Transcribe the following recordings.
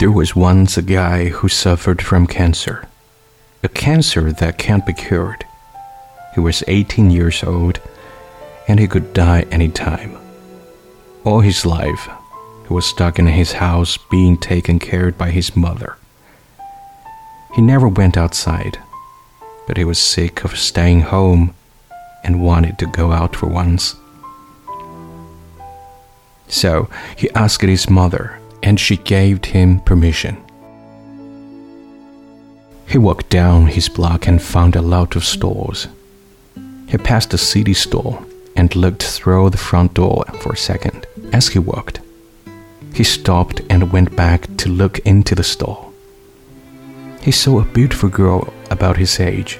There was once a guy who suffered from cancer, a cancer that can't be cured. He was 18 years old and he could die any time. All his life, he was stuck in his house being taken care of by his mother. He never went outside, but he was sick of staying home and wanted to go out for once. So he asked his mother, and she gave him permission. He walked down his block and found a lot of stores. He passed a CD store and looked through the front door for a second as he walked. He stopped and went back to look into the store. He saw a beautiful girl about his age,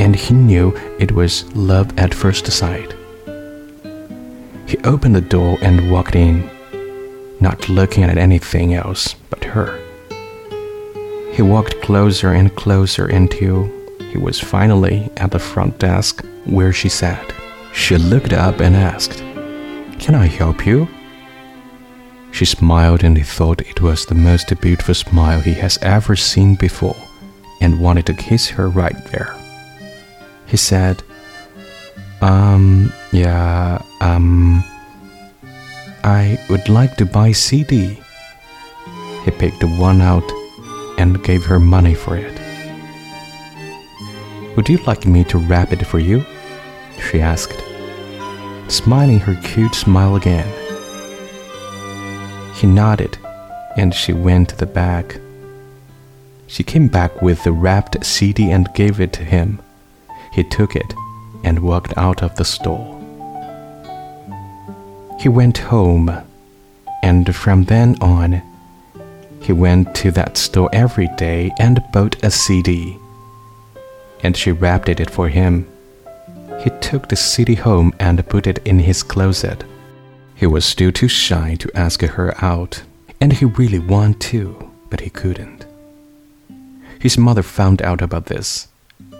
and he knew it was love at first sight. He opened the door and walked in, not looking at anything else but her. He walked closer and closer until he was finally at the front desk where she sat. She looked up and asked, Can I help you? She smiled and he thought it was the most beautiful smile he has ever seen before and wanted to kiss her right there. He said, Um, yeah, um, I would like to buy CD. He picked one out and gave her money for it. Would you like me to wrap it for you? she asked, smiling her cute smile again. He nodded, and she went to the back. She came back with the wrapped CD and gave it to him. He took it and walked out of the store. He went home, and from then on, he went to that store every day and bought a CD. And she wrapped it for him he took the CD home and put it in his closet. He was still too shy to ask her out, and he really wanted to, but he couldn't. His mother found out about this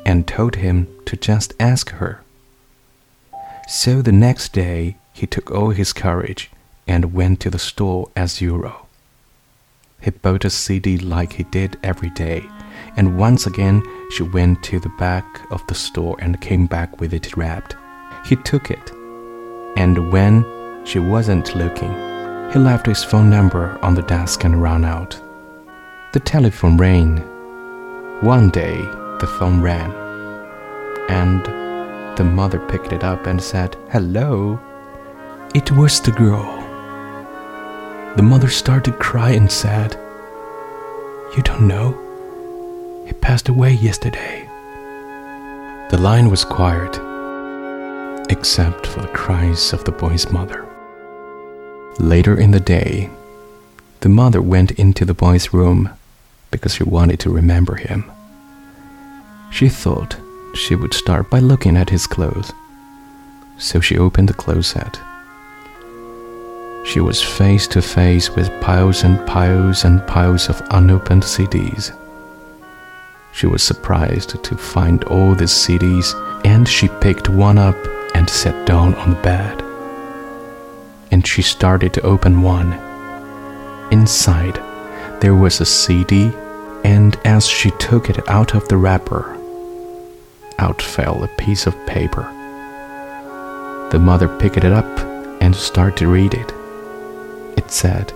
and told him to just ask her. So the next day, he took all his courage and went to the store as usual. He bought a CD like he did every day and once again she went to the back of the store and came back with it wrapped. He took it, and when she wasn't looking, he left his phone number on the desk and ran out. The telephone rang. One day, the phone rang, and the mother picked it up and said, Hello. It was the girl. The mother started to cry and said, You don't know? He passed away yesterday. The line was quiet, except for the cries of the boy's mother. Later in the day, the mother went into the boy's room because she wanted to remember him. She thought she would start by looking at his clothes, so she opened the closet. She was face to face with piles and piles and piles of unopened CDs. She was surprised to find all these CDs, and she picked one up and sat down on the bed. And she started to open one. Inside, there was a CD, and as she took it out of the wrapper, out fell a piece of paper. The mother picked it up and started to read it. It said,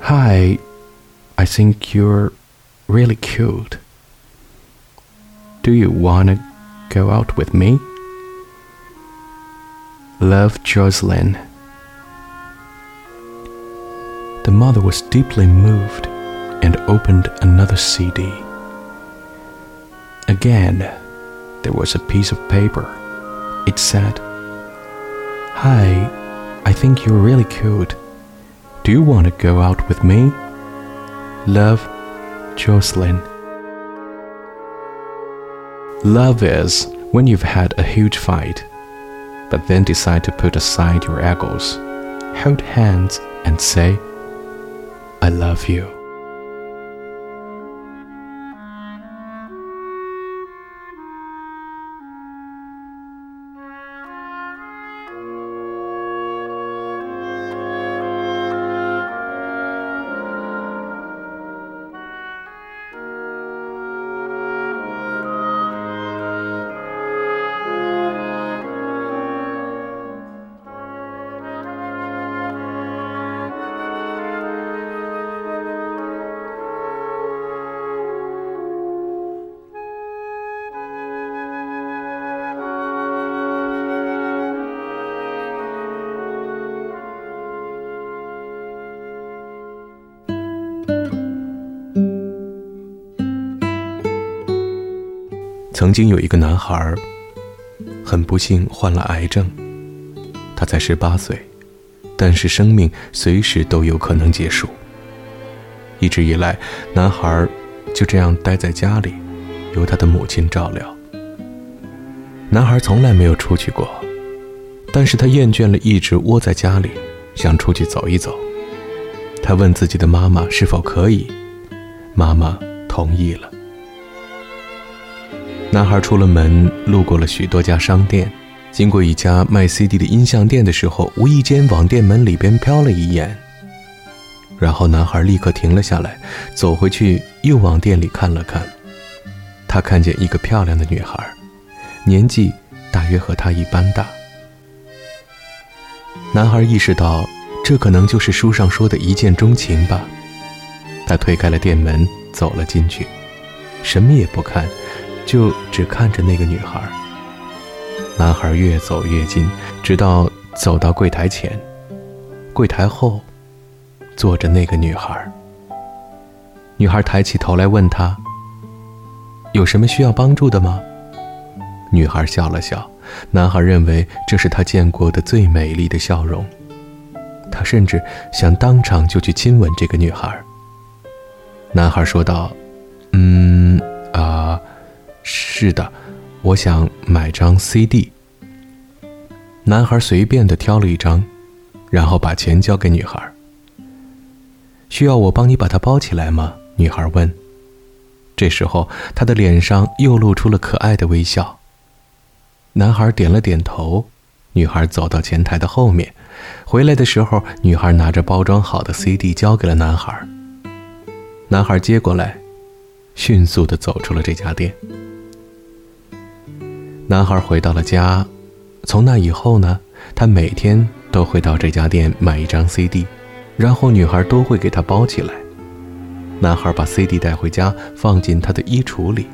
Hi, I think you're really cute. Do you want to go out with me? Love Jocelyn. The mother was deeply moved and opened another CD. Again, there was a piece of paper. It said, Hi, I think you're really cute. Do you want to go out with me? Love Jocelyn. Love is when you've had a huge fight, but then decide to put aside your egos, hold hands, and say, I love you. 曾经有一个男孩，很不幸患了癌症，他才十八岁，但是生命随时都有可能结束。一直以来，男孩就这样待在家里，由他的母亲照料。男孩从来没有出去过，但是他厌倦了一直窝在家里，想出去走一走。他问自己的妈妈是否可以，妈妈同意了。男孩出了门，路过了许多家商店，经过一家卖 CD 的音像店的时候，无意间往店门里边瞟了一眼。然后男孩立刻停了下来，走回去又往店里看了看。他看见一个漂亮的女孩，年纪大约和他一般大。男孩意识到。这可能就是书上说的一见钟情吧。他推开了店门，走了进去，什么也不看，就只看着那个女孩。男孩越走越近，直到走到柜台前。柜台后坐着那个女孩。女孩抬起头来问他：“有什么需要帮助的吗？”女孩笑了笑。男孩认为这是他见过的最美丽的笑容。他甚至想当场就去亲吻这个女孩。男孩说道：“嗯啊，是的，我想买张 CD。”男孩随便的挑了一张，然后把钱交给女孩。需要我帮你把它包起来吗？女孩问。这时候，他的脸上又露出了可爱的微笑。男孩点了点头。女孩走到前台的后面。回来的时候，女孩拿着包装好的 CD 交给了男孩。男孩接过来，迅速地走出了这家店。男孩回到了家，从那以后呢，他每天都会到这家店买一张 CD，然后女孩都会给他包起来。男孩把 CD 带回家，放进他的衣橱里。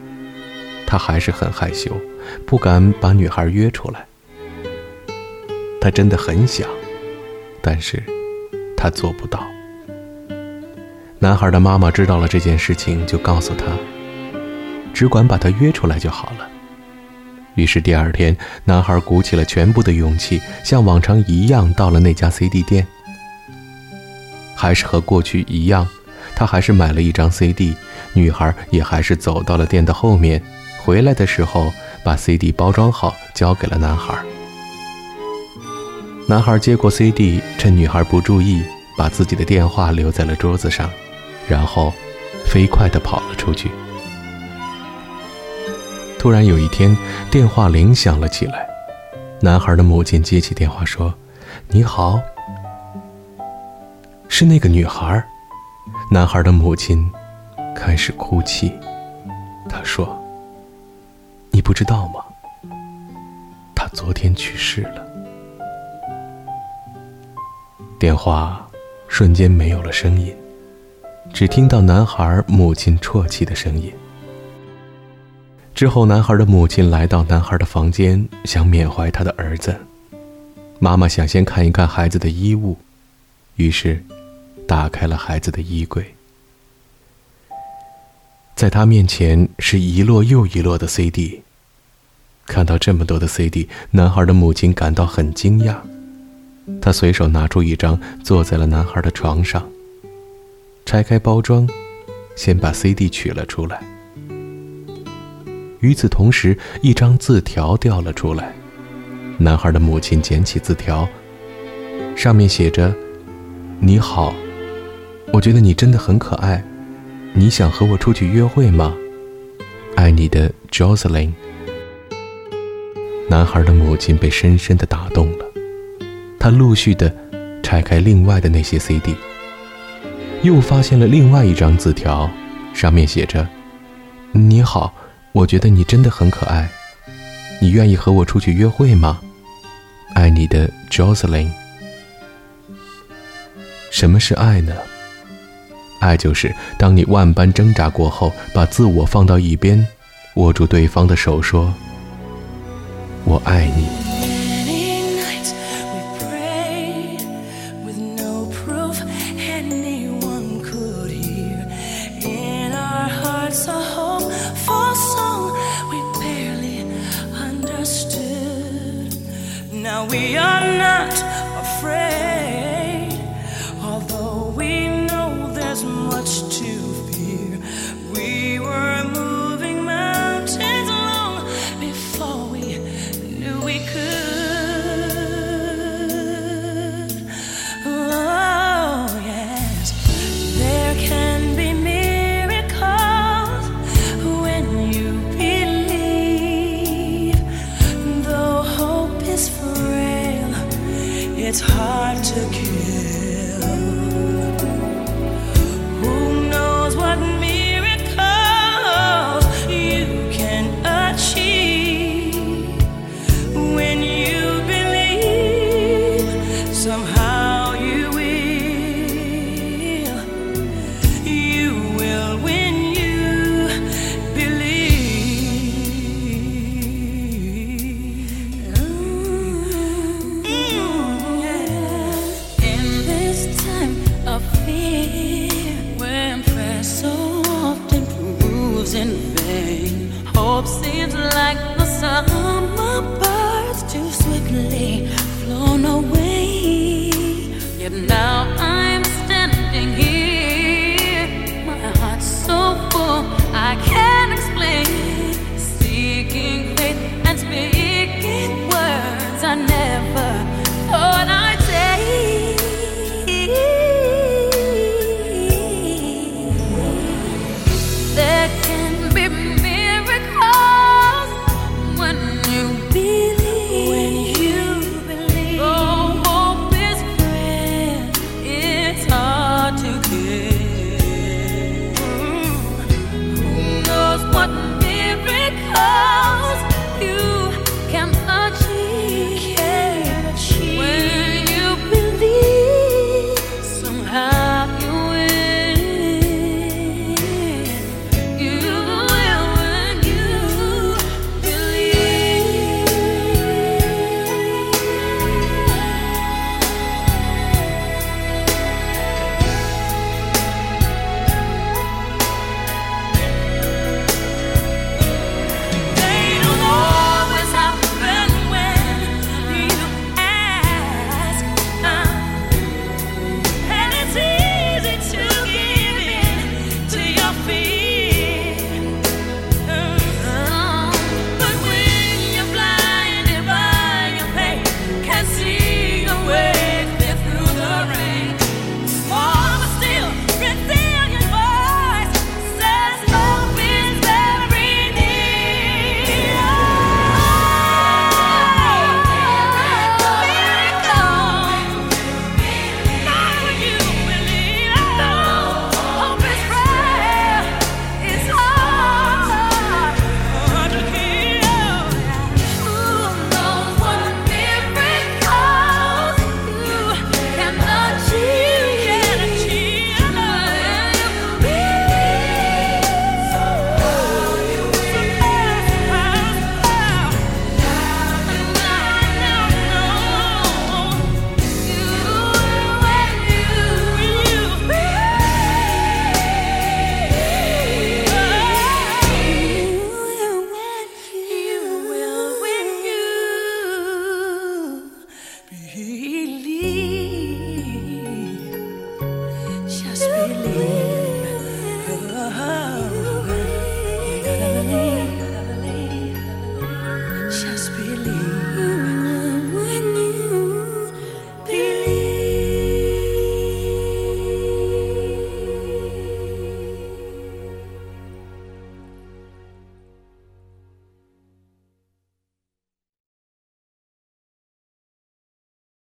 他还是很害羞，不敢把女孩约出来。他真的很想。但是，他做不到。男孩的妈妈知道了这件事情，就告诉他，只管把他约出来就好了。于是第二天，男孩鼓起了全部的勇气，像往常一样到了那家 CD 店。还是和过去一样，他还是买了一张 CD，女孩也还是走到了店的后面，回来的时候把 CD 包装好，交给了男孩。男孩接过 CD，趁女孩不注意，把自己的电话留在了桌子上，然后飞快地跑了出去。突然有一天，电话铃响了起来。男孩的母亲接起电话说：“你好，是那个女孩。”男孩的母亲开始哭泣。她说：“你不知道吗？她昨天去世了。”电话瞬间没有了声音，只听到男孩母亲啜泣的声音。之后，男孩的母亲来到男孩的房间，想缅怀他的儿子。妈妈想先看一看孩子的衣物，于是打开了孩子的衣柜。在他面前是一摞又一摞的 CD。看到这么多的 CD，男孩的母亲感到很惊讶。他随手拿出一张，坐在了男孩的床上。拆开包装，先把 CD 取了出来。与此同时，一张字条掉了出来。男孩的母亲捡起字条，上面写着：“你好，我觉得你真的很可爱。你想和我出去约会吗？爱你的 Jocelyn。”男孩的母亲被深深的打动了。他陆续的拆开另外的那些 CD，又发现了另外一张字条，上面写着：“你好，我觉得你真的很可爱，你愿意和我出去约会吗？爱你的 Jocelyn。”什么是爱呢？爱就是当你万般挣扎过后，把自我放到一边，握住对方的手，说：“我爱你。” Now